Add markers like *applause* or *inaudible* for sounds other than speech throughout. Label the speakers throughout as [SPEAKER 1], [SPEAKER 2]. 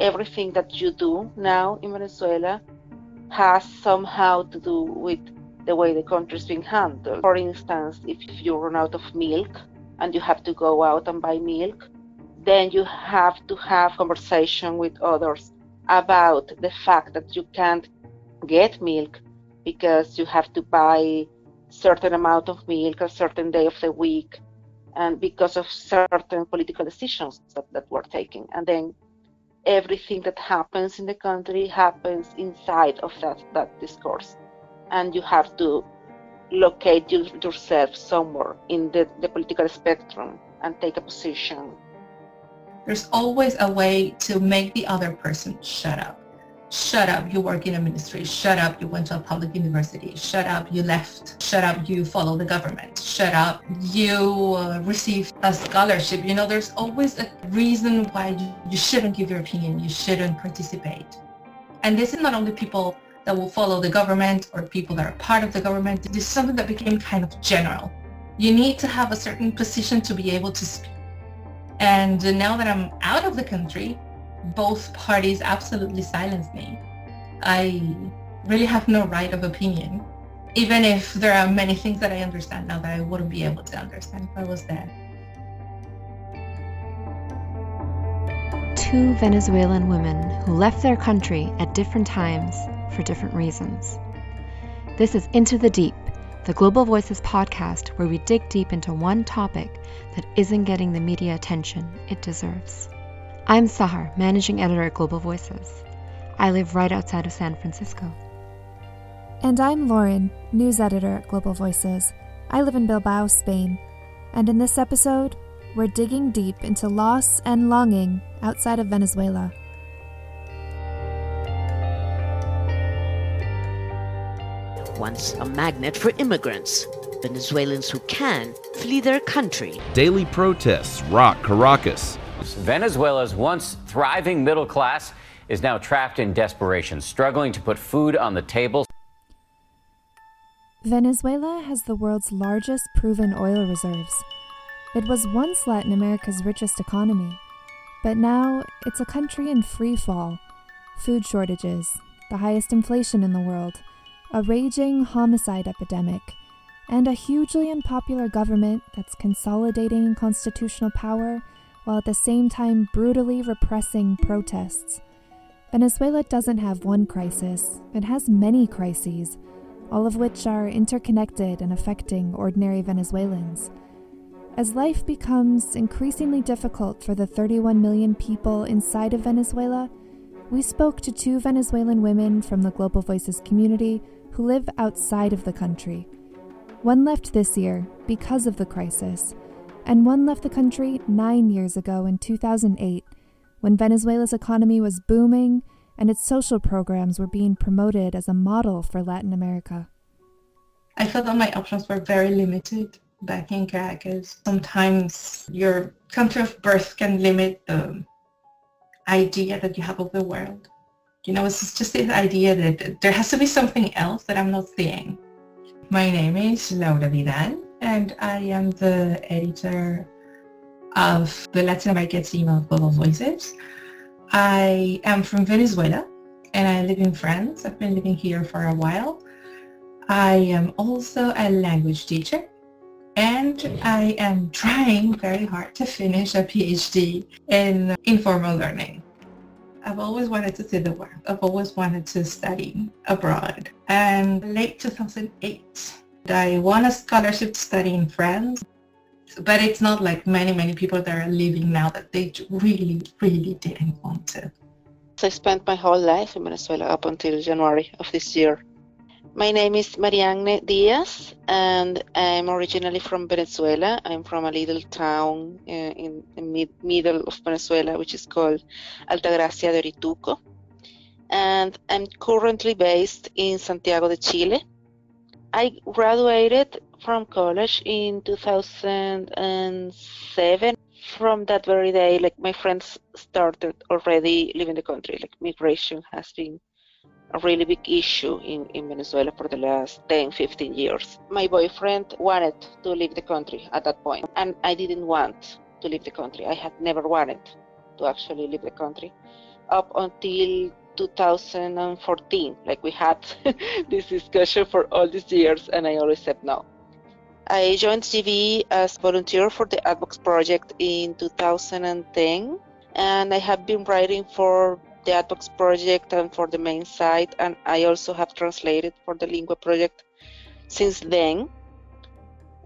[SPEAKER 1] everything that you do now in Venezuela has somehow to do with the way the country is being handled. For instance, if you run out of milk and you have to go out and buy milk, then you have to have conversation with others about the fact that you can't get milk because you have to buy certain amount of milk a certain day of the week and because of certain political decisions that, that were taken and then everything that happens in the country happens inside of that, that discourse and you have to locate you, yourself somewhere in the, the political spectrum and take a position.
[SPEAKER 2] There's always a way to make the other person shut up. Shut up, you work in a ministry. Shut up, you went to a public university. Shut up, you left. Shut up, you follow the government. Shut up, you uh, received a scholarship. You know, there's always a reason why you, you shouldn't give your opinion. You shouldn't participate. And this is not only people that will follow the government or people that are part of the government. This is something that became kind of general. You need to have a certain position to be able to speak. And now that I'm out of the country, both parties absolutely silenced me. I really have no right of opinion, even if there are many things that I understand now that I wouldn't be able to understand if I was there.
[SPEAKER 3] Two Venezuelan women who left their country at different times for different reasons. This is Into the Deep, the Global Voices podcast where we dig deep into one topic that isn't getting the media attention it deserves. I'm Sahar, managing editor at Global Voices. I live right outside of San Francisco.
[SPEAKER 4] And I'm Lauren, news editor at Global Voices. I live in Bilbao, Spain. And in this episode, we're digging deep into loss and longing outside of Venezuela.
[SPEAKER 5] once a magnet for immigrants. Venezuelans who can flee their country.
[SPEAKER 6] Daily protests rock Caracas.
[SPEAKER 7] Venezuela's once thriving middle class is now trapped in desperation, struggling to put food on the table.
[SPEAKER 4] Venezuela has the world's largest proven oil reserves. It was once Latin America's richest economy, but now it's a country in free fall. Food shortages, the highest inflation in the world, a raging homicide epidemic, and a hugely unpopular government that's consolidating constitutional power while at the same time brutally repressing protests. Venezuela doesn't have one crisis, it has many crises, all of which are interconnected and affecting ordinary Venezuelans. As life becomes increasingly difficult for the 31 million people inside of Venezuela, we spoke to two Venezuelan women from the Global Voices community who live outside of the country. One left this year because of the crisis, and one left the country nine years ago in 2008 when Venezuela's economy was booming and its social programs were being promoted as a model for Latin America.
[SPEAKER 2] I felt that my options were very limited back in Caracas. Sometimes your country of birth can limit the idea that you have of the world. You know, it's just this idea that there has to be something else that I'm not seeing. My name is Laura Vidal, and I am the editor of the Latin American team of Global Voices. I am from Venezuela, and I live in France. I've been living here for a while. I am also a language teacher, and I am trying very hard to finish a PhD in informal learning. I've always wanted to see the world. I've always wanted to study abroad. And late 2008, I won a scholarship to study in France. But it's not like many, many people that are leaving now that they really, really didn't want to.
[SPEAKER 1] I spent my whole life in Venezuela up until January of this year. My name is Marianne Diaz, and I'm originally from Venezuela. I'm from a little town uh, in the mid- middle of Venezuela, which is called Altagracia de Orituco. And I'm currently based in Santiago de Chile. I graduated from college in 2007. From that very day, like my friends started already leaving the country. Like migration has been a really big issue in, in Venezuela for the last 10, 15 years. My boyfriend wanted to leave the country at that point, and I didn't want to leave the country. I had never wanted to actually leave the country up until 2014. Like we had *laughs* this discussion for all these years, and I always said no. I joined GV as volunteer for the Advox project in 2010, and I have been writing for the Advox project and for the main site, and I also have translated for the Lingua project since then.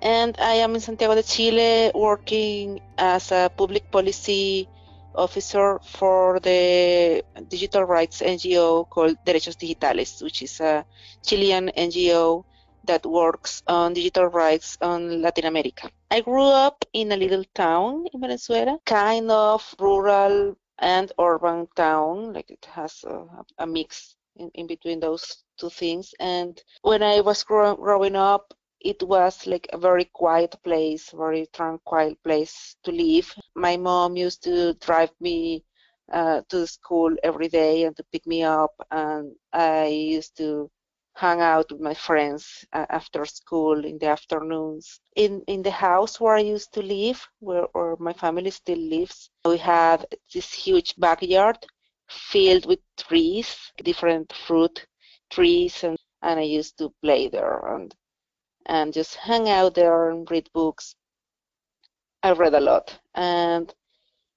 [SPEAKER 1] And I am in Santiago de Chile working as a public policy officer for the digital rights NGO called Derechos Digitales, which is a Chilean NGO that works on digital rights on Latin America. I grew up in a little town in Venezuela, kind of rural and urban town, like it has a, a mix in, in, between those two things. And when I was grow, growing up, it was like a very quiet place, very tranquil place to live. My mom used to drive me uh, to school every day and to pick me up, and I used to hang out with my friends uh, after school in the afternoons. In in the house where I used to live, where, where my family still lives, we had this huge backyard filled with trees, different fruit trees, and, and I used to play there and and just hang out there and read books. I read a lot, and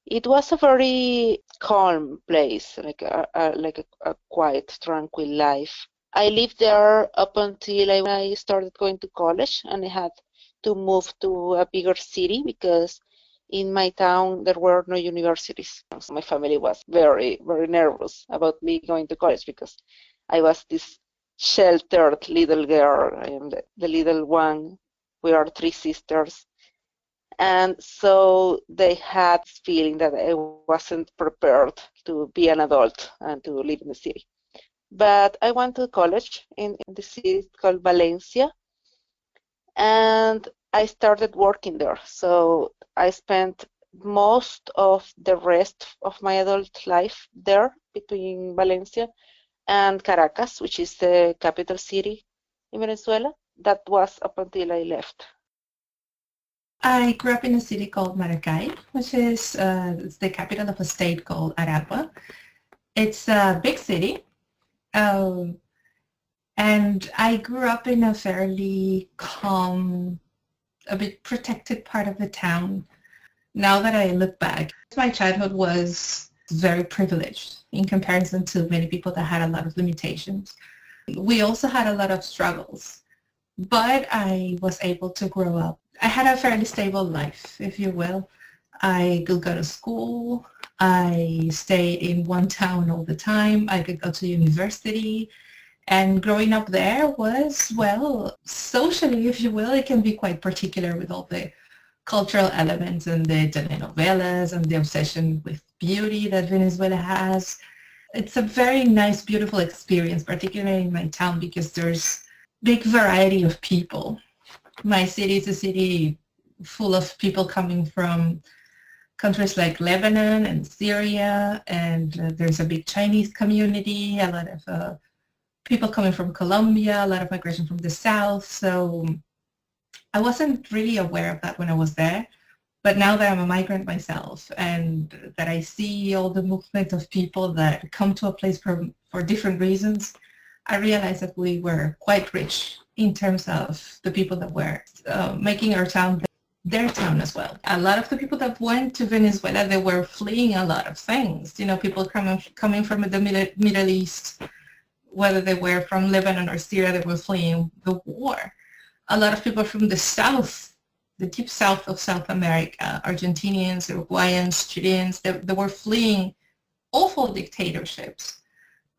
[SPEAKER 1] it was a very calm place, like a, a like a, a, quiet, tranquil life. I lived there up until I started going to college, and I had to move to a bigger city because in my town there were no universities. So my family was very, very nervous about me going to college because I was this sheltered little girl. I am the, the little one. We are three sisters. And so they had this feeling that I wasn't prepared to be an adult and to live in the city. But I went to college in, in the city called Valencia, and I started working there. So I spent most of the rest of my adult life there between Valencia and Caracas, which is the capital city in Venezuela. That was up until I left.
[SPEAKER 2] I grew up in a city called Maracay, which is uh, the capital of a state called Aragua. It's a big city. Um, and I grew up in a fairly calm, a bit protected part of the town. Now that I look back, my childhood was very privileged in comparison to many people that had a lot of limitations. We also had a lot of struggles, but I was able to grow up. I had a fairly stable life, if you will. I could go to school. I stayed in one town all the time. I could go to university. And growing up there was, well, socially, if you will, it can be quite particular with all the cultural elements and the telenovelas and the obsession with beauty that Venezuela has. It's a very nice, beautiful experience, particularly in my town because there's big variety of people. My city is a city full of people coming from countries like Lebanon and Syria, and uh, there's a big Chinese community, a lot of uh, people coming from Colombia, a lot of migration from the south. So I wasn't really aware of that when I was there. But now that I'm a migrant myself and that I see all the movement of people that come to a place for, for different reasons, I realized that we were quite rich in terms of the people that were uh, making our town their town as well. A lot of the people that went to Venezuela, they were fleeing a lot of things. You know, people coming coming from the Middle, Middle East, whether they were from Lebanon or Syria, they were fleeing the war. A lot of people from the south the deep south of South America, Argentinians, Uruguayans, Chileans, they, they were fleeing awful dictatorships.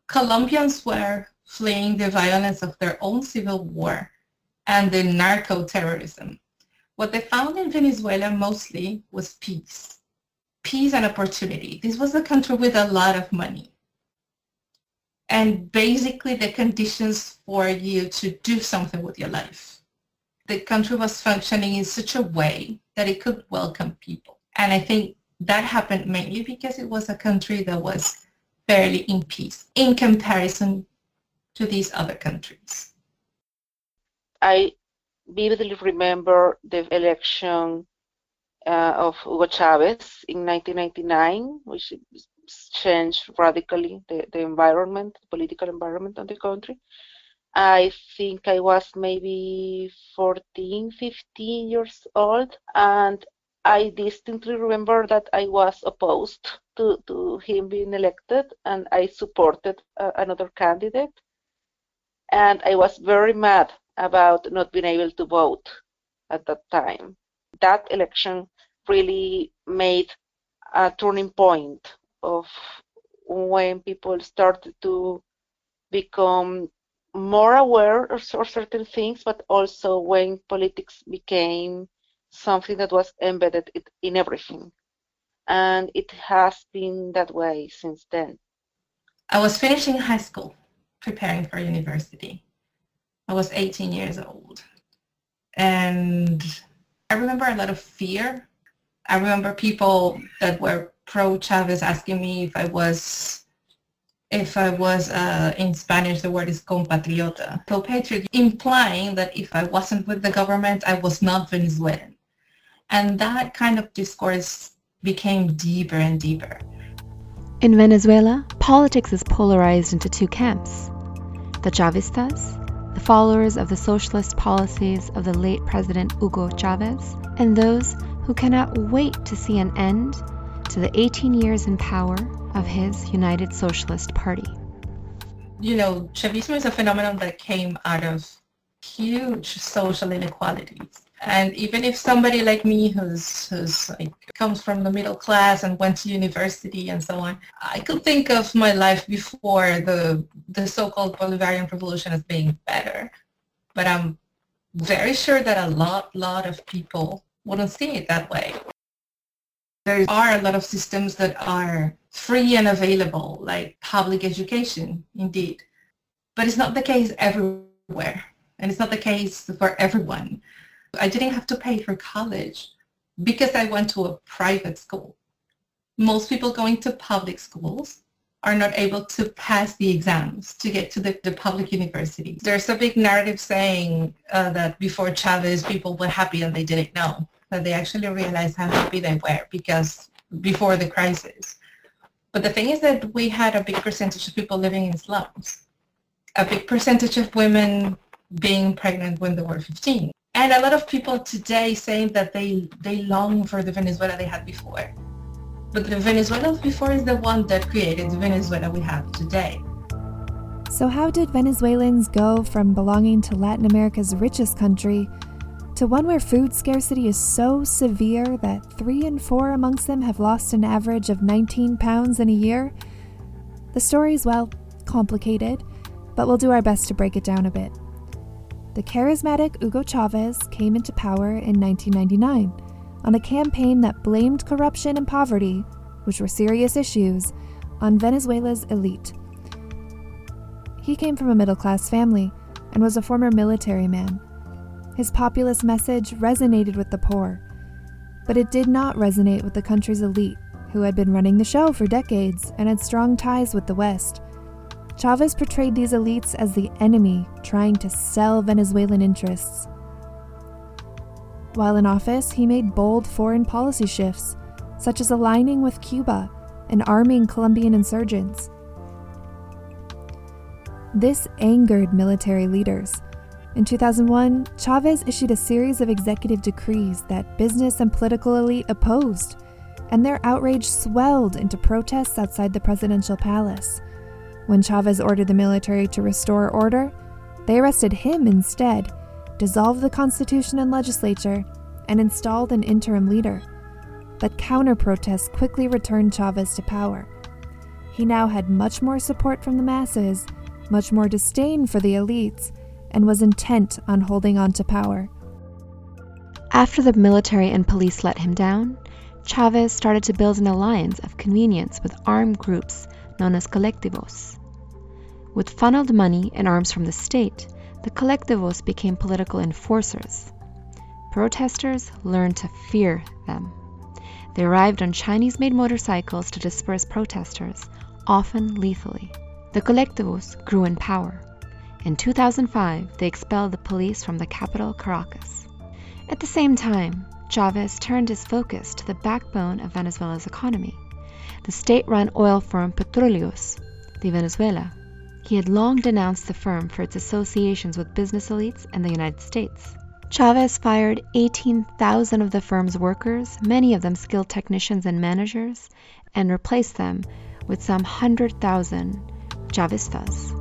[SPEAKER 2] Colombians were fleeing the violence of their own civil war and the narco-terrorism. What they found in Venezuela mostly was peace. Peace and opportunity. This was a country with a lot of money. And basically the conditions for you to do something with your life the country was functioning in such a way that it could welcome people. And I think that happened mainly because it was a country that was fairly in peace in comparison to these other countries.
[SPEAKER 1] I vividly remember the election uh, of Hugo Chavez in 1999, which changed radically the, the environment, the political environment of the country. I think I was maybe 14, 15 years old, and I distinctly remember that I was opposed to, to him being elected, and I supported uh, another candidate. And I was very mad about not being able to vote at that time. That election really made a turning point of when people started to become more aware of, certain things, but also when politics became something that was embedded in everything. And it has been that way since then.
[SPEAKER 2] I was finishing high school, preparing for university. I was 18 years old. And I remember a lot of fear. I remember people that were pro Chavez asking me if I was if I was uh, in Spanish, the word is compatriota. So patriot, implying that if I wasn't with the government, I was not Venezuelan. And that kind of discourse became deeper and deeper.
[SPEAKER 3] In Venezuela, politics is polarized into two camps. The Chavistas, the followers of the socialist policies of the late President Hugo Chavez, and those who cannot wait to see an end to the 18 years in power of his United Socialist Party.
[SPEAKER 2] You know, Chavismo is a phenomenon that came out of huge social inequalities. And even if somebody like me who's who's like comes from the middle class and went to university and so on, I could think of my life before the the so-called Bolivarian revolution as being better. But I'm very sure that a lot lot of people wouldn't see it that way. There are a lot of systems that are free and available, like public education, indeed. But it's not the case everywhere, and it's not the case for everyone. I didn't have to pay for college because I went to a private school. Most people going to public schools are not able to pass the exams to get to the, the public universities. There's a big narrative saying uh, that before Chavez, people were happy and they didn't know, that they actually realized how happy they were because before the crisis. But the thing is that we had a big percentage of people living in slums, a big percentage of women being pregnant when they were 15. And a lot of people today saying that they, they long for the Venezuela they had before. But the Venezuela before is the one that created the Venezuela we have today.
[SPEAKER 4] So how did Venezuelans go from belonging to Latin America's richest country to one where food scarcity is so severe that three in four amongst them have lost an average of 19 pounds in a year? The story's, well, complicated, but we'll do our best to break it down a bit. The charismatic Hugo Chavez came into power in 1999 on a campaign that blamed corruption and poverty, which were serious issues, on Venezuela's elite. He came from a middle class family and was a former military man his populist message resonated with the poor, but it did not resonate with the country's elite, who had been running the show for decades and had strong ties with the West. Chavez portrayed these elites as the enemy trying to sell Venezuelan interests. While in office, he made bold foreign policy shifts, such as aligning with Cuba and arming Colombian insurgents. This angered military leaders in 2001, Chavez issued a series of executive decrees that business and political elite opposed, and their outrage swelled into protests outside the presidential palace. When Chavez ordered the military to restore order, they arrested him instead, dissolved the constitution and legislature, and installed an interim leader. But counter protests quickly returned Chavez to power. He now had much more support from the masses, much more disdain for the elites, and was intent on holding on to power.
[SPEAKER 3] After the military and police let him down, Chavez started to build an alliance of convenience with armed groups known as colectivos. With funneled money and arms from the state, the colectivos became political enforcers. Protesters learned to fear them. They arrived on Chinese made motorcycles to disperse protesters, often lethally. The colectivos grew in power. In 2005, they expelled the police from the capital, Caracas. At the same time, Chavez turned his focus to the backbone of Venezuela's economy. the state-run oil firm Petróleos de Venezuela. He had long denounced the firm for its associations with business elites in the United States. Chavez fired 18,000 of the firm's workers, many of them skilled technicians and managers, and replaced them with some 100,000 Chavistas.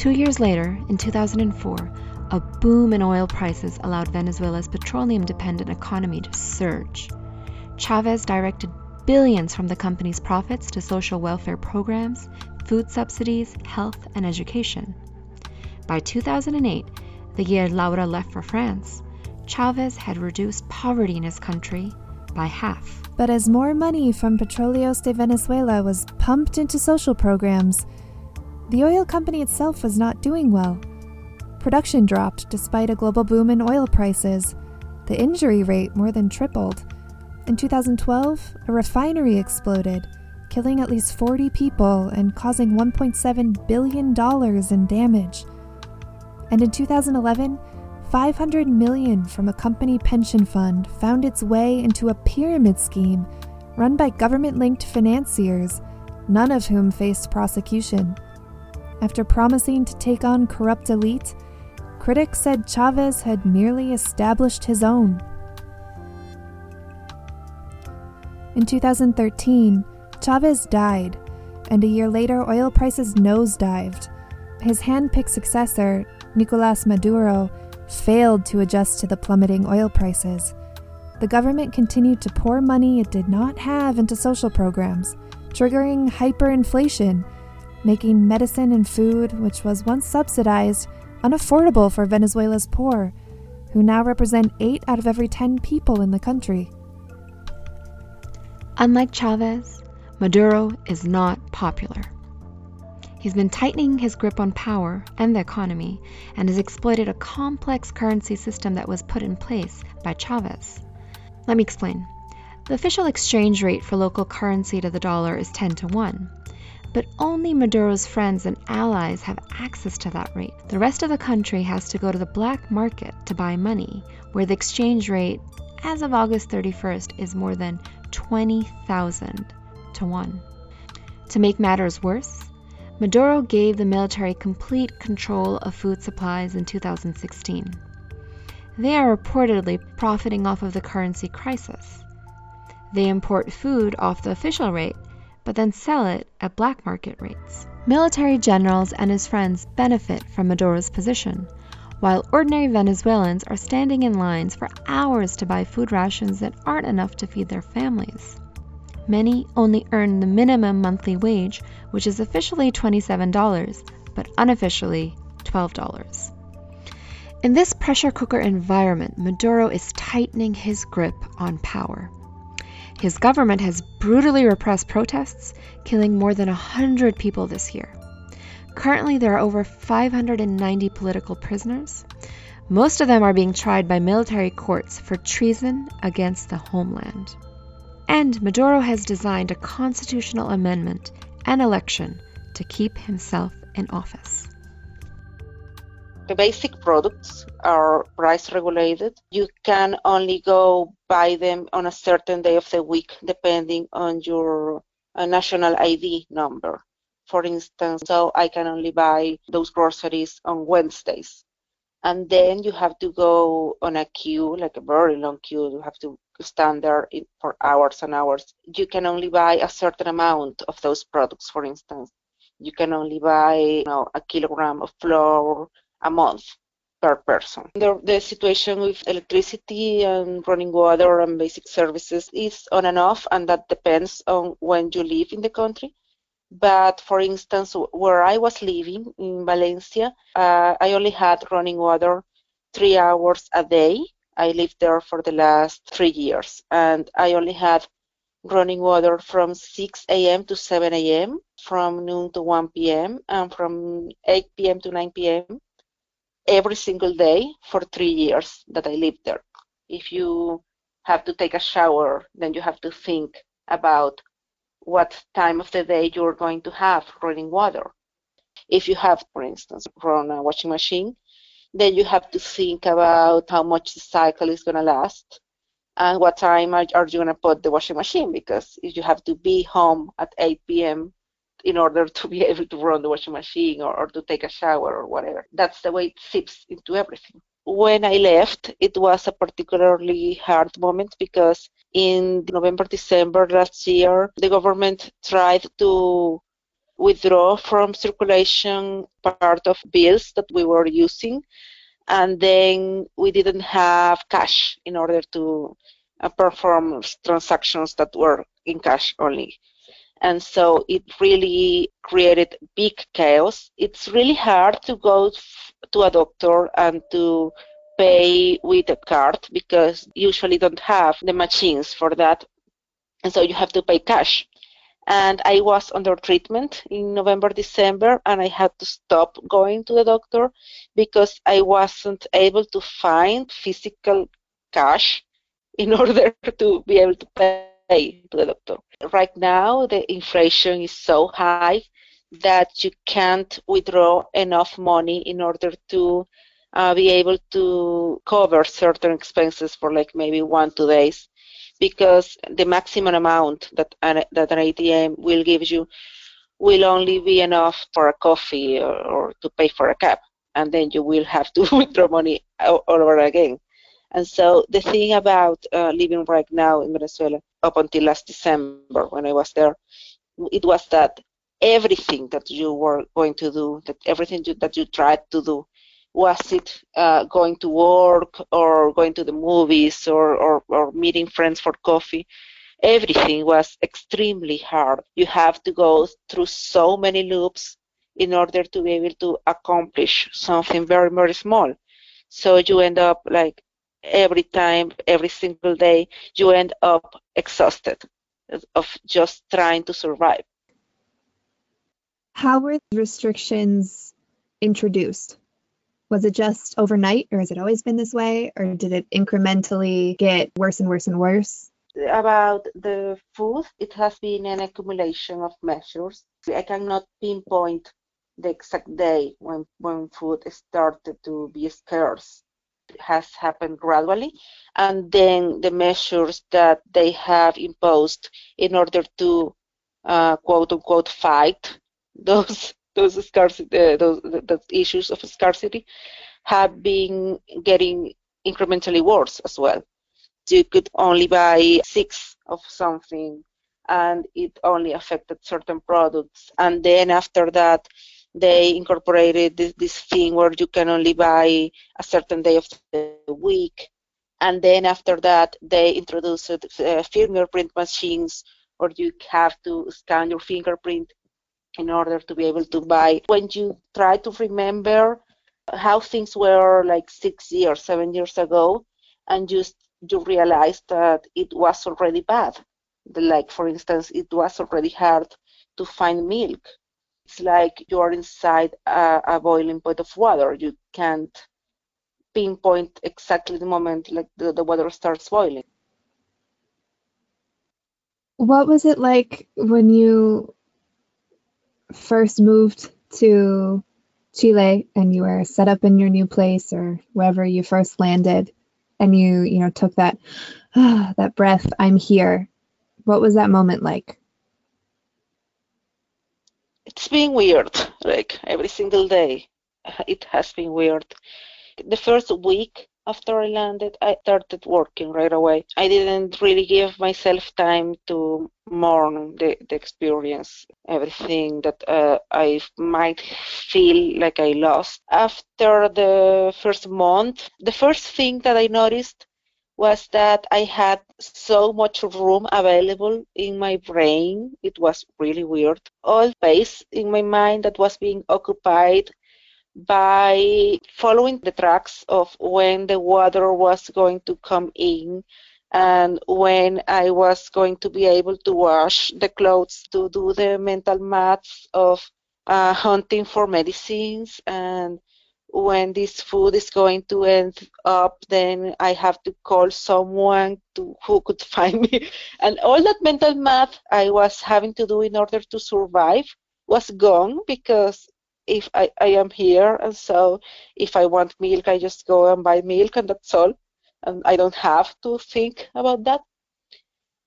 [SPEAKER 3] Two years later, in 2004, a boom in oil prices allowed Venezuela's petroleum dependent economy to surge. Chavez directed billions from the company's profits to social welfare programs, food subsidies, health, and education. By 2008, the year Laura left for France, Chavez had reduced poverty in his country by half.
[SPEAKER 4] But as more money from Petróleos de Venezuela was pumped into social programs, the oil company itself was not doing well. Production dropped despite a global boom in oil prices. The injury rate more than tripled. In 2012, a refinery exploded, killing at least 40 people and causing $1.7 billion in damage. And in 2011, 500 million from a company pension fund found its way into a pyramid scheme run by government-linked financiers, none of whom faced prosecution. After promising to take on corrupt elite, critics said Chavez had merely established his own. In 2013, Chavez died, and a year later, oil prices nosedived. His hand picked successor, Nicolas Maduro, failed to adjust to the plummeting oil prices. The government continued to pour money it did not have into social programs, triggering hyperinflation, making medicine and food, which was once subsidized, unaffordable for Venezuela's poor, who now represent 8 out of every 10 people in the country.
[SPEAKER 3] Unlike Chavez, Maduro is not popular. He's been tightening his grip on power and the economy and has exploited a complex currency system that was put in place by Chavez. Let me explain. The official exchange rate for local currency to the dollar is 10 to 1, but only Maduro's friends and allies have access to that rate. The rest of the country has to go to the black market to buy money, where the exchange rate as of August 31st is more than 20,000 to 1. To make matters worse, Maduro gave the military complete control of food supplies in 2016. They are reportedly profiting off of the currency crisis. They import food off the official rate, but then sell it at black market rates. Military generals and his friends benefit from Maduro's position, while ordinary Venezuelans are standing in lines for hours to buy food rations that aren't enough to feed their families. Many only earn the minimum monthly wage, which is officially $27, but unofficially $12. In this pressure cooker environment, Maduro is tightening his grip on power. His government has brutally repressed protests, killing more than 100 people this year. Currently, there are over 590 political prisoners. Most of them are being tried by military courts for treason against the homeland. And Maduro has designed a constitutional amendment and election to keep himself in office.
[SPEAKER 1] The basic products are price regulated. You can only go buy them on a certain day of the week depending on your uh, national ID number. For instance, so I can only buy those groceries on Wednesdays. And then you have to go on a queue, like a very long queue. You have to stand there for hours and hours. You can only buy a certain amount of those products, for instance. You can only buy you know, a kilogram of flour a month per person. The, the situation with electricity and running water and basic services is on and off, and that depends on when you live in the country. But for instance, where I was living in Valencia, uh, I only had running water three hours a day I lived there for the last three years, and I only had running water from 6 a.m. to 7 a.m., from noon to 1 p.m., and from 8 p.m. to 9 p.m. every single day for three years that I lived there. If you have to take a shower, then you have to think about what time of the day you're going to have running water. If you have, for instance, run a washing machine, then you have to think about how much the cycle is going to last. and what time are, you going to put the washing machine because you have to be home at 8 p.m in order to be *laughs* able to run the washing machine or, or to take a shower or whatever that's the way it seeps into everything when i left it was a particularly hard moment because in november december last year the government tried to withdraw from circulation part of bills that we were using and then we didn't have cash in order to uh, perform transactions that were in cash only. And so it really created big chaos. It's really hard to go to a doctor and to pay with a card because usually don't have the machines for that. And so you have to pay cash and I was under treatment in November, December, and I had to stop going to the doctor because I wasn't able to find physical cash in *laughs* order to be able to pay doctor. Right now, the inflation is so high that you can't withdraw enough money in order to uh, be able to cover certain expenses for like maybe one, two days because the maximum amount that an, that an ATM will give you will only be enough for a coffee or, or to pay for a cab, and then you will have to *laughs* withdraw money all, all over again. And so the thing about uh, living right now in Venezuela, up until last December when I was there, it was that everything that you were going to do, that everything you, that you tried to do, was it uh, going to work or going to the movies or, or, or meeting friends for coffee? Everything was extremely hard. You have to go through so many loops in order to be able to accomplish something very, very small. So you end up like every time, every single day, you end up exhausted of just trying to survive.
[SPEAKER 8] How were the restrictions introduced? Was it just overnight, or has it always been this way, or did it incrementally get worse and worse and worse?
[SPEAKER 1] About the food, it has been an accumulation of measures. I cannot pinpoint the exact day when, when food started to be scarce. Has happened gradually, and then the measures that they have imposed in order to uh, quote unquote fight *laughs* those those scarcity, uh, those issues of scarcity have been getting incrementally worse as well. You could only buy six of something, and it only affected certain products. And then after that, they incorporated this, this thing where you can only buy a certain day of the week. And then after that, they introduced uh, fingerprint machines, or you have to scan your fingerprint in order to be able to buy. When you try to remember how things were like six years, seven years ago, and just you realize that it was already bad. Like for instance, it was already hard to find milk. It's like you're inside a, a boiling pot of water. You can't pinpoint exactly the moment like the, the water starts boiling.
[SPEAKER 8] What was it like when you first moved to Chile and you were set up in your new place or wherever you first landed and you you know took that *sighs* that breath I'm here what was that moment like
[SPEAKER 1] it's been weird like every single day it has been weird the first week after I landed, I started working right away. I didn't really give myself time to mourn the, the experience, everything that uh, I might feel like I lost. After the first month, the first thing that I noticed was that I had so much room available in my brain. It was really weird. All space in my mind that was being occupied by following the tracks of when the water was going to come in and when I was going to be able to wash the clothes to do the mental maths of uh, hunting for medicines and when this food is going to end up then I have to call someone to who could *laughs* find me and all that mental math I was having to do in order to survive was gone because if I, I am here and so if I want milk I just go and buy milk and that's all. and I don't have to think about that.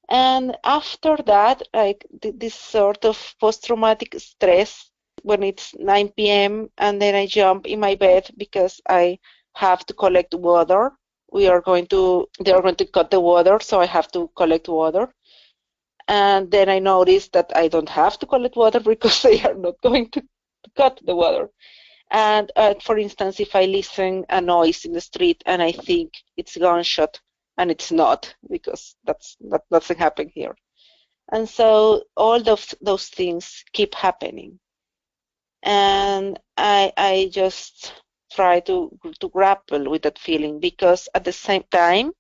[SPEAKER 1] And after that, like this sort of post-traumatic stress when it's 9 p.m. and then I jump in my bed because I have to collect water. We are going to, they are going to cut the water, so I have to collect water. And then I notice that I don't have to collect water *laughs* because they are not going to cut the water. And uh, for instance, if I listen a noise in the street and I think it's gunshot and it's not because that's that doesn't here. And so all those those things keep happening. And I I just try to to grapple with that feeling because at the same time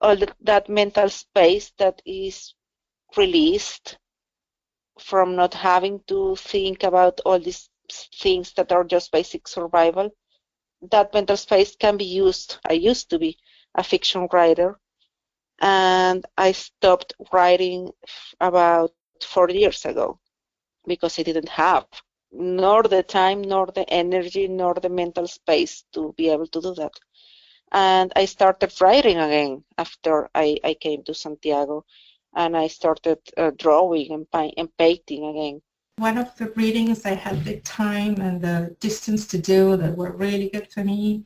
[SPEAKER 1] all the, that mental space that is released from not having to think about all these things that are just basic survival that mental space can be used. I used to be a fiction writer and i stopped writing about four years ago because i didn't have nor the time nor the energy nor the mental space to be able to do that and i started writing again after i, I came to santiago and I started uh, drawing and, and painting again.
[SPEAKER 2] One of the readings I had the time and the distance to do that were really good for me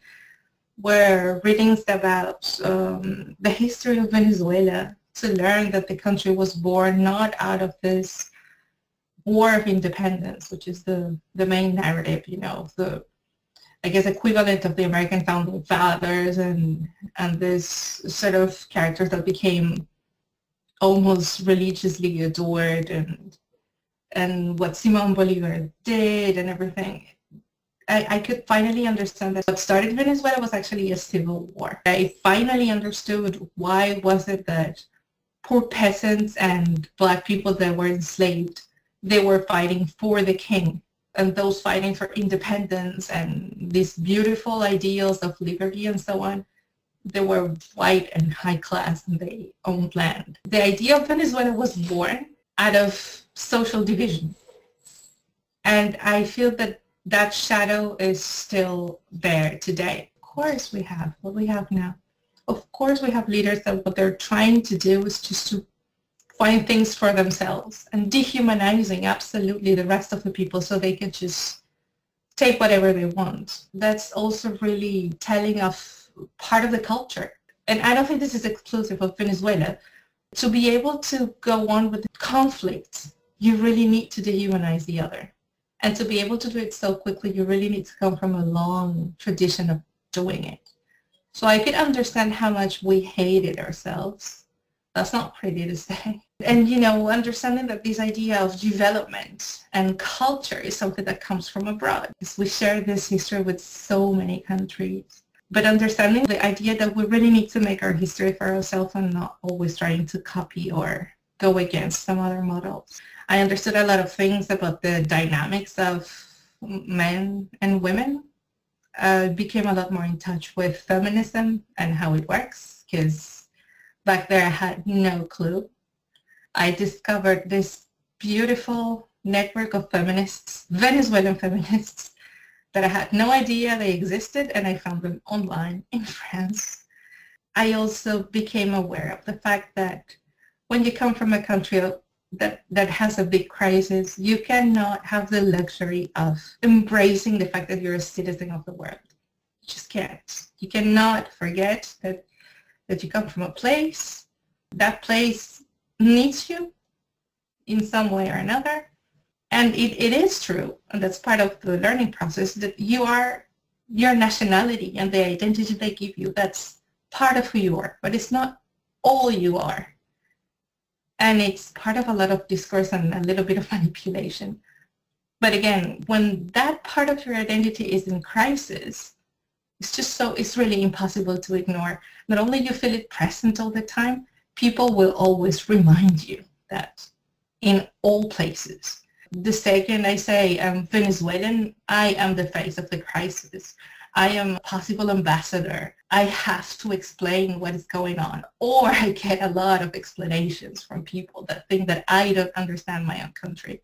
[SPEAKER 2] were readings about um, the history of Venezuela to learn that the country was born not out of this war of independence, which is the, the main narrative, you know, the I guess equivalent of the American founding fathers and and this sort of characters that became almost religiously adored and and what Simon Bolivar did and everything. I, I could finally understand that what started Venezuela was actually a civil war. I finally understood why was it that poor peasants and black people that were enslaved, they were fighting for the king and those fighting for independence and these beautiful ideals of liberty and so on they were white and high class and they owned land. The idea of Venezuela was born out of social division. And I feel that that shadow is still there today. Of course we have what we have now. Of course we have leaders that what they're trying to do is to find things for themselves and dehumanizing absolutely the rest of the people so they can just take whatever they want. That's also really telling of part of the culture. And I don't think this is exclusive of Venezuela. To be able to go on with the conflict, you really need to dehumanize the other. And to be able to do it so quickly, you really need to come from a long tradition of doing it. So I could understand how much we hated ourselves. That's not pretty to say. And, you know, understanding that this idea of development and culture is something that comes from abroad. We share this history with so many countries but understanding the idea that we really need to make our history for ourselves and not always trying to copy or go against some other models. I understood a lot of things about the dynamics of men and women. Uh, became a lot more in touch with feminism and how it works because back there I had no clue. I discovered this beautiful network of feminists, Venezuelan feminists, that I had no idea they existed and I found them online in France. I also became aware of the fact that when you come from a country that, that has a big crisis, you cannot have the luxury of embracing the fact that you're a citizen of the world. You just can't. You cannot forget that, that you come from a place, that place needs you in some way or another, and it, it is true, and that's part of the learning process, that you are your nationality and the identity they give you, that's part of who you are, but it's not all you are. And it's part of a lot of discourse and a little bit of *laughs* manipulation. But again, when that part of your identity is in crisis, it's just so, it's really impossible to ignore. Not only you feel it present all the time, people will always remind you that in all places the second I say I'm Venezuelan, I am the face of the crisis. I am a possible ambassador. I have to explain what is going on. Or I get a lot of explanations from people that think that I don't understand my own country.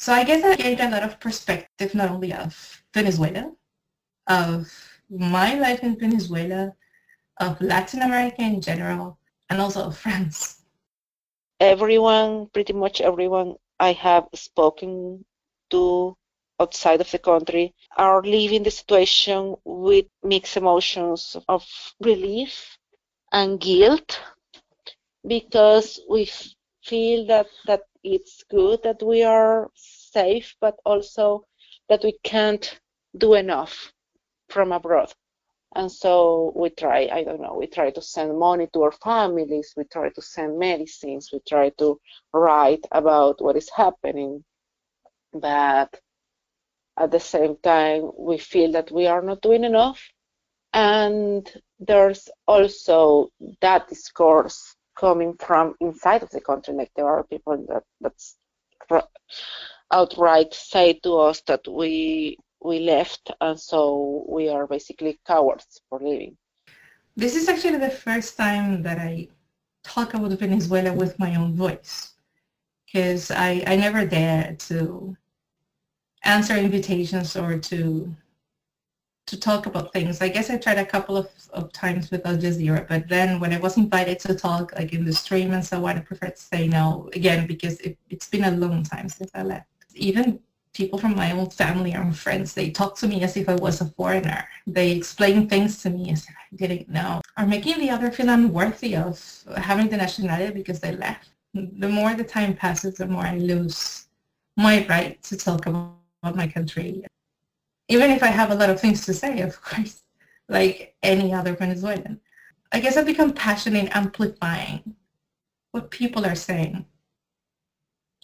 [SPEAKER 2] So I guess I gained a lot of perspective, not only of Venezuela, of my life in Venezuela, of Latin America in general, and also of France?
[SPEAKER 1] Everyone, pretty much everyone I have spoken to outside of the country are leaving the situation with mixed emotions of relief and guilt because we feel that that it's good that we are safe but also that we can't do enough from abroad and so we try i don't know we try to send money to our families we try to send medicines we try to write about what is happening. But at the same time we feel that we are not doing enough. And there's also that discourse coming from inside of the country. Like there are people that that's outright say to us that we we left and so we are basically cowards for leaving
[SPEAKER 2] this is actually the first time that i talk about venezuela with my own voice because I, I never dared to answer invitations or to to talk about things. I guess I tried a couple of, of times with Al Jazeera, but then when I was invited to talk like in the stream and so on, I prefer to say no again because it, it's been a long time since I left. Even people from my own family and friends, they talk to me as if I was a foreigner. They explain things to me as if I didn't know, or making the other feel unworthy of having the nationality because they left. The more the time passes, the more I lose my right to talk about my country. Even if I have a lot of things to say, of course, like any other Venezuelan. I guess I've become passionate in amplifying what people are saying.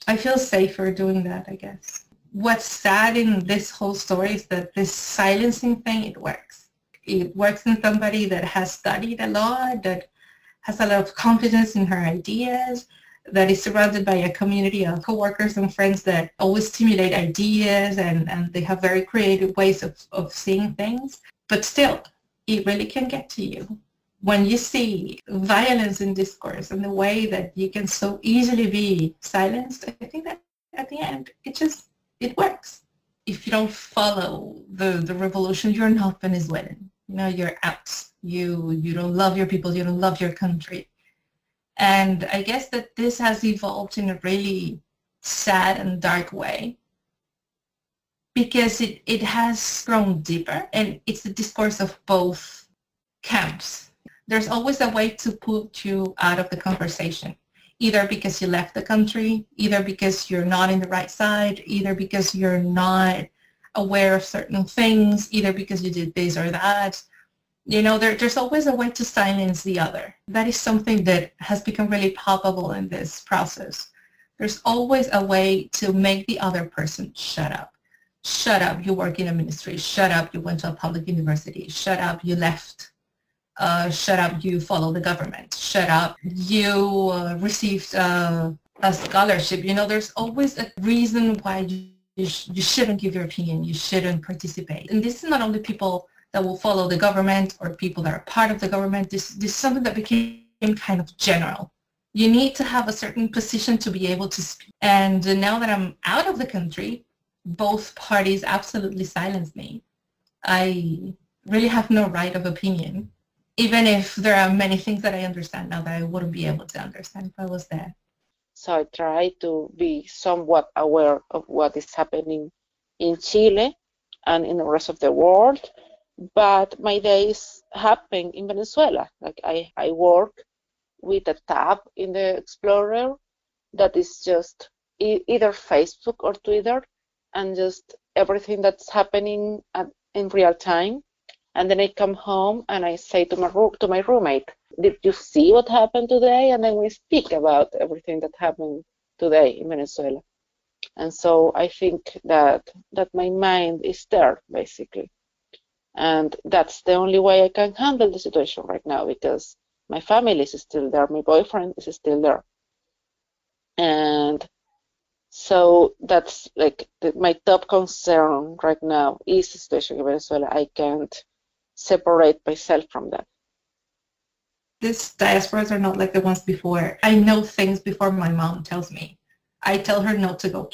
[SPEAKER 2] I feel safer doing that, I guess. What's sad in this whole story is that this silencing thing, it works. It works in somebody that has studied a lot, that has a lot of confidence in her ideas, that is surrounded by a community of coworkers and friends that always stimulate ideas and, and they have very creative ways of, of seeing things. But still, it really can get to you. When you see violence in discourse and the way that you can so easily be silenced, I think that at the end, it just, it works. If you don't follow the, the revolution, you're not Venezuelan. You know, you're out. You, you don't love your people. You don't love your country and I guess that this has evolved in a really sad and dark way because it, it has grown deeper and it's the discourse of both camps. There's always a way to put you out of the conversation, either because you left the country, either because you're not in the right side, either because you're not aware of certain things, either because you did this or that, you know, there, there's always a way to silence the other. That is something that has become really palpable in this process. There's always a way to make the other person shut up. Shut up, you work in a ministry. Shut up, you went to a public university. Shut up, you left. Uh, shut up, you follow the government. Shut up, you uh, received uh, a scholarship. You know, there's always a reason why you, you, sh- you shouldn't give your opinion. You shouldn't participate. And this is not only people that will follow the government or people that are part of the government. This, this is something that became kind of general. You need to have a certain position to be able to speak. And now that I'm out of the country, both parties absolutely silence me. I really have no right of opinion, even if there are many things that I understand now that I wouldn't be able to understand if I was there.
[SPEAKER 1] So I try to be somewhat aware of what is happening in Chile and in the rest of the world but my days happen in Venezuela. Like I, I work with a tab in the Explorer that is just e- either Facebook or Twitter and just everything that's happening at, in real time. And then I come home and I say to my to my roommate, "Did you see what happened today?" And then we speak about everything that happened today in Venezuela. And so I think that that my mind is there basically and that's the only way I can handle the situation right now because my family is still there, my boyfriend is still there. And so that's like the, my top concern right now is the situation in Venezuela. I can't separate myself from that.
[SPEAKER 2] These diasporas are not like the ones before. I know things before my mom tells me. I tell her not to go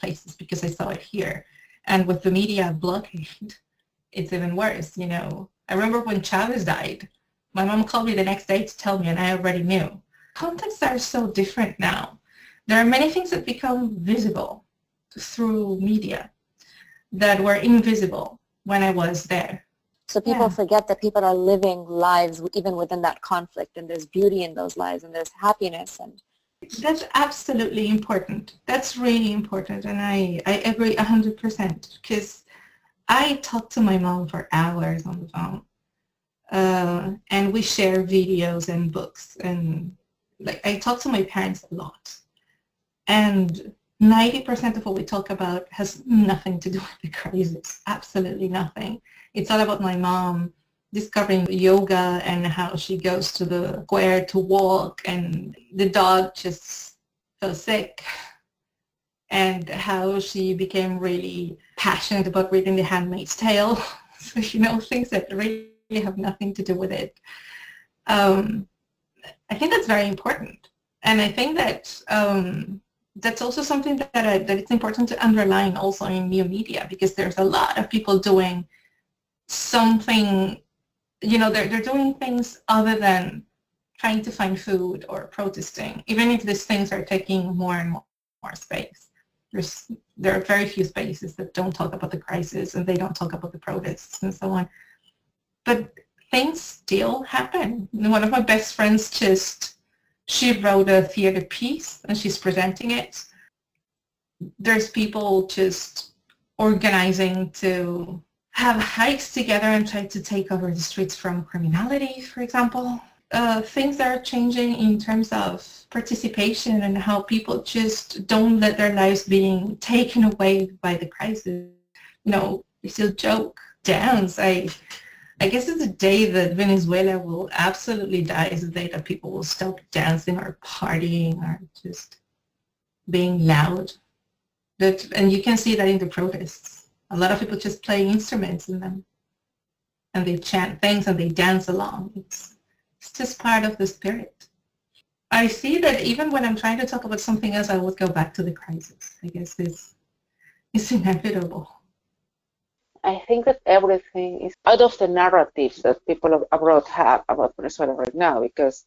[SPEAKER 2] places because I saw it here. And with the media blockade, *laughs* it's even worse. You know, I remember when Chavez died, My mom called me the next day to tell me, and I already knew. Contexts are so different now. There are many things that become visible through media that were invisible when I was there.
[SPEAKER 9] So people
[SPEAKER 2] Yeah.
[SPEAKER 9] forget that people are living lives even within that conflict, and there's beauty in those lives, and there's happiness, and
[SPEAKER 2] That's absolutely important. That's really important, and I, I agree 100% because I talk to my mom for hours on the phone, uh, and we share videos and books, and like I talk to my parents a lot, and 90% of what we talk about has nothing to do *laughs* with the crisis, absolutely nothing. It's all about my mom discovering yoga and how she goes to the square to walk and the dog just fell sick and how she became really passionate about reading The Handmaid's Tale. *laughs* so, you know, things that really have nothing to do with it. Um, I think that's very important. And I think that um, that's also something that, I, that it's important to underline also in new media because there's a lot of people doing something you know, they're, they're doing things other than trying to find food or protesting, even if these things are taking more and more, more space. There's, there are very few spaces that don't talk about the crisis and they don't talk about the protests and so on. But things still happen. One of my best friends just, she wrote a theater piece and she's presenting it. There's people just organizing to have hikes together and try to take over the streets from criminality, for example. Uh, things are changing in terms of participation and how people just don't let their lives being taken away by the crisis. You know, we still joke, dance. I, I guess it's the day that Venezuela will absolutely die is the day that people will stop dancing or partying or just being loud. That, and you can see that in the protests a lot of people just play instruments in them and they chant things and they dance along. It's, it's just part of the spirit. I see that even when I'm trying to talk about something else, I would go back to the crisis. I guess it's, it's inevitable.
[SPEAKER 1] I think that everything is out of the narratives that people abroad have about Venezuela right now because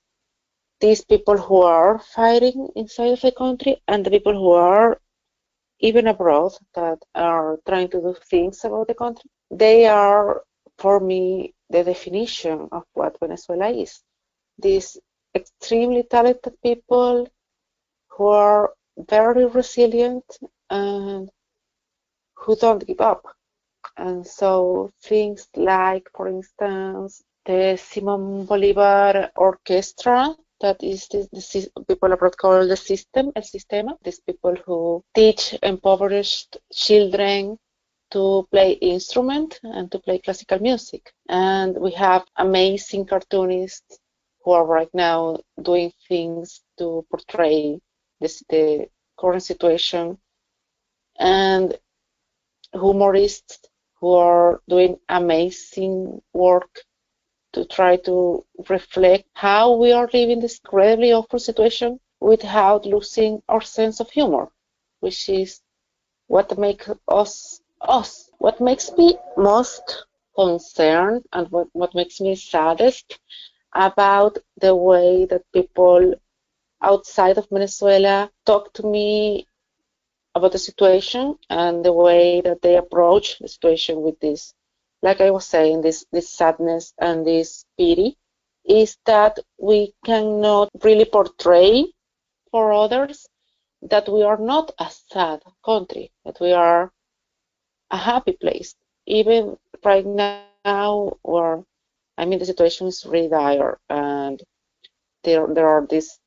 [SPEAKER 1] these people who are fighting inside of the country and the people who are even abroad that are trying to do things about the country, they are, for me, the definition of what Venezuela is. These extremely talented people who are very resilient and who don't give up. And so things like, for instance, the Simon Bolivar Orchestra that is the, the people abroad call the system, el sistema. These people who teach impoverished children to play instrument and to play classical music. And we have amazing cartoonists who are right now doing things to portray this, the current situation and humorists who are doing amazing work to try to reflect how we are living this incredibly awful situation without losing our sense of humor, which is what makes us us. What makes me most concerned and what, what makes me saddest about the way that people outside of Venezuela talk to me about the situation and the way that they approach the situation with this like I was saying, this, this sadness and this pity is that we cannot really portray for others that we are not a sad country, that we are a happy place. Even right now, where I mean, the situation is really dire, and there there are these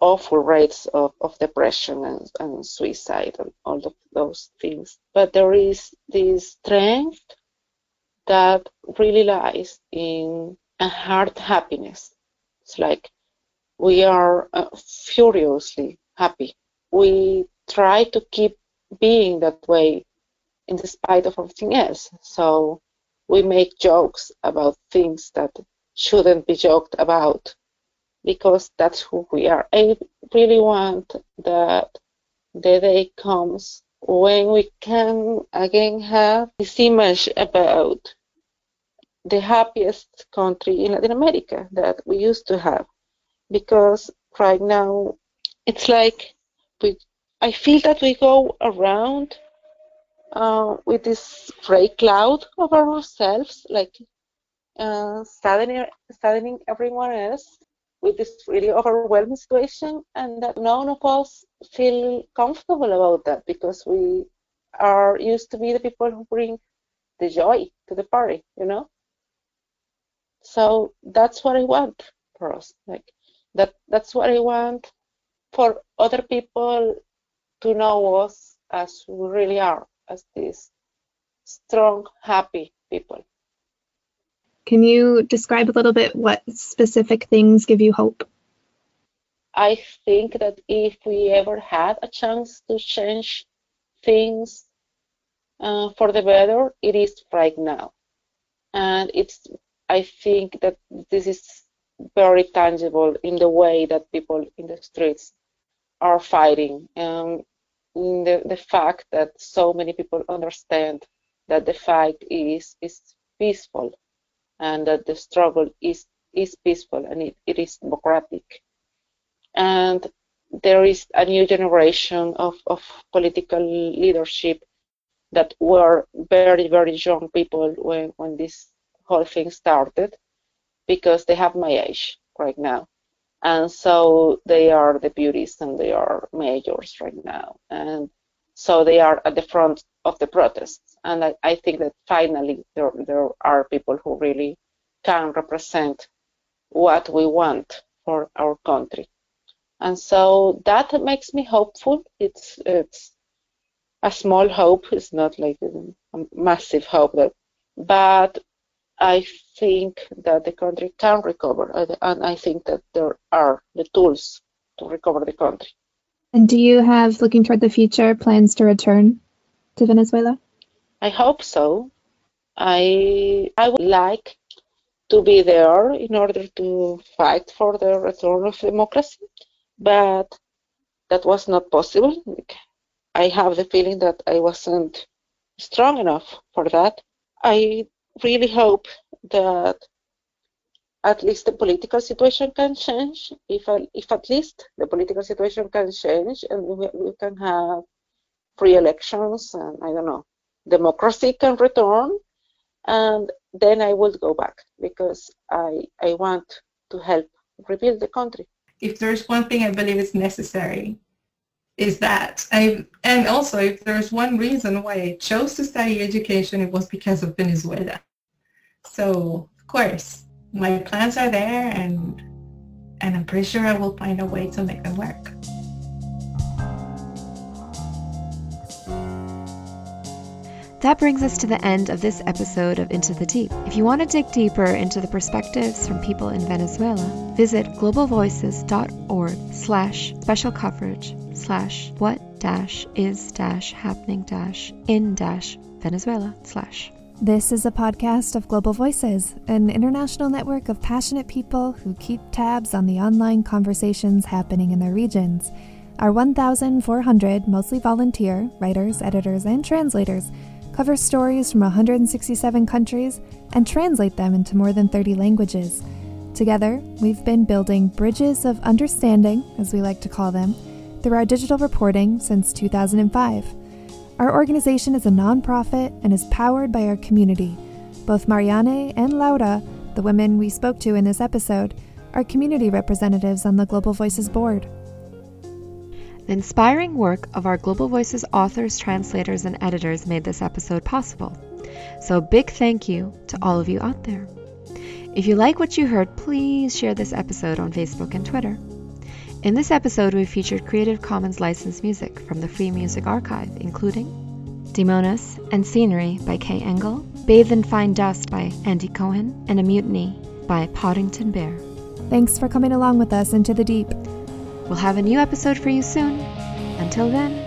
[SPEAKER 1] awful rates of, of depression and, and suicide and all of those things. But there is this strength that really lies in a hard happiness. It's like we are uh, furiously happy. We try to keep being that way in spite of everything else. So we make jokes about things that shouldn't be joked about because that's who we are. I really want that the day comes when we can again have this image about the happiest country in Latin America that we used to have. Because right now, it's like we, I feel that we go around uh, with this gray cloud over ourselves, like uh, saddening, saddening everyone else with this really overwhelming situation, and that none of us feel comfortable about that because we are used to be the people who bring the joy to the party, you know. So that's what I want for us, like that. That's what I want for other people to know us as we really are, as these strong, happy people.
[SPEAKER 8] Can you describe a little bit what specific things give you hope?
[SPEAKER 1] I think that if we ever had a chance to change things uh, for the better, it is right now. And it's, I think that this is very tangible in the way that people in the streets are fighting. Um, the, the fact that so many people understand that the fight is, is peaceful and that the struggle is, is peaceful and it, it is democratic. And there is a new generation of, of political leadership that were very, very young people when, when this whole thing started because they have my age right now. And so they are the beauties and they are majors right now. And so they are at the front of the protests. And I, I think that finally there, there are people who really can represent what we want for our country. And so that makes me hopeful. It's, it's a small hope. It's not like a, massive hope, that, but I think that the country can recover, and I think that there are the tools to recover the country.
[SPEAKER 8] And do you have, looking toward the future, plans to return to Venezuela?
[SPEAKER 1] I hope so. I I would like to be there in order to fight for the return of democracy, but that was not possible. I have the feeling that I wasn't strong enough for that. I really hope that at least the political situation can change. If, if at least the political situation can change and we, we can have free elections and I don't know, democracy can return, and then I will go back because I I want to help rebuild the country.
[SPEAKER 2] If there's one thing I believe is necessary, is that I and also if there's one reason why I chose to study education, it was because of Venezuela. So of course, my plans are there, and and I'm pretty sure I will find a way to make them work.
[SPEAKER 3] That brings us to the end of this episode of Into the Deep. If you want to dig deeper into the perspectives from people in Venezuela, visit globalvoices.org slash special coverage slash what dash is dash happening dash in dash Venezuela slash.
[SPEAKER 4] This is a podcast of Global Voices, an international network of passionate people who keep tabs on the online conversations happening in their regions. Our 1,400 mostly volunteer writers, editors, and translators cover stories from 167 countries and translate them into more than 30 languages. Together, we've been building bridges of understanding, as we like to call them, through our digital reporting since 2005. Our organization is a nonprofit and is powered by our community. Both Mariane and Laura, the women we spoke to in this episode, are community representatives on the Global Voices board.
[SPEAKER 3] The inspiring work of our Global Voices authors, translators, and editors made this episode possible. So, big thank you to all of you out there. If you like what you heard, please share this episode on Facebook and Twitter. In this episode, we featured Creative Commons licensed music from the Free Music Archive, including Demonas and Scenery by Kai Engel, Bathe in Fine Dust by Andy Cohen, and A Mutiny by Podington Bear.
[SPEAKER 4] Thanks for coming along with us into the deep.
[SPEAKER 3] We'll have a new episode for you soon. Until then,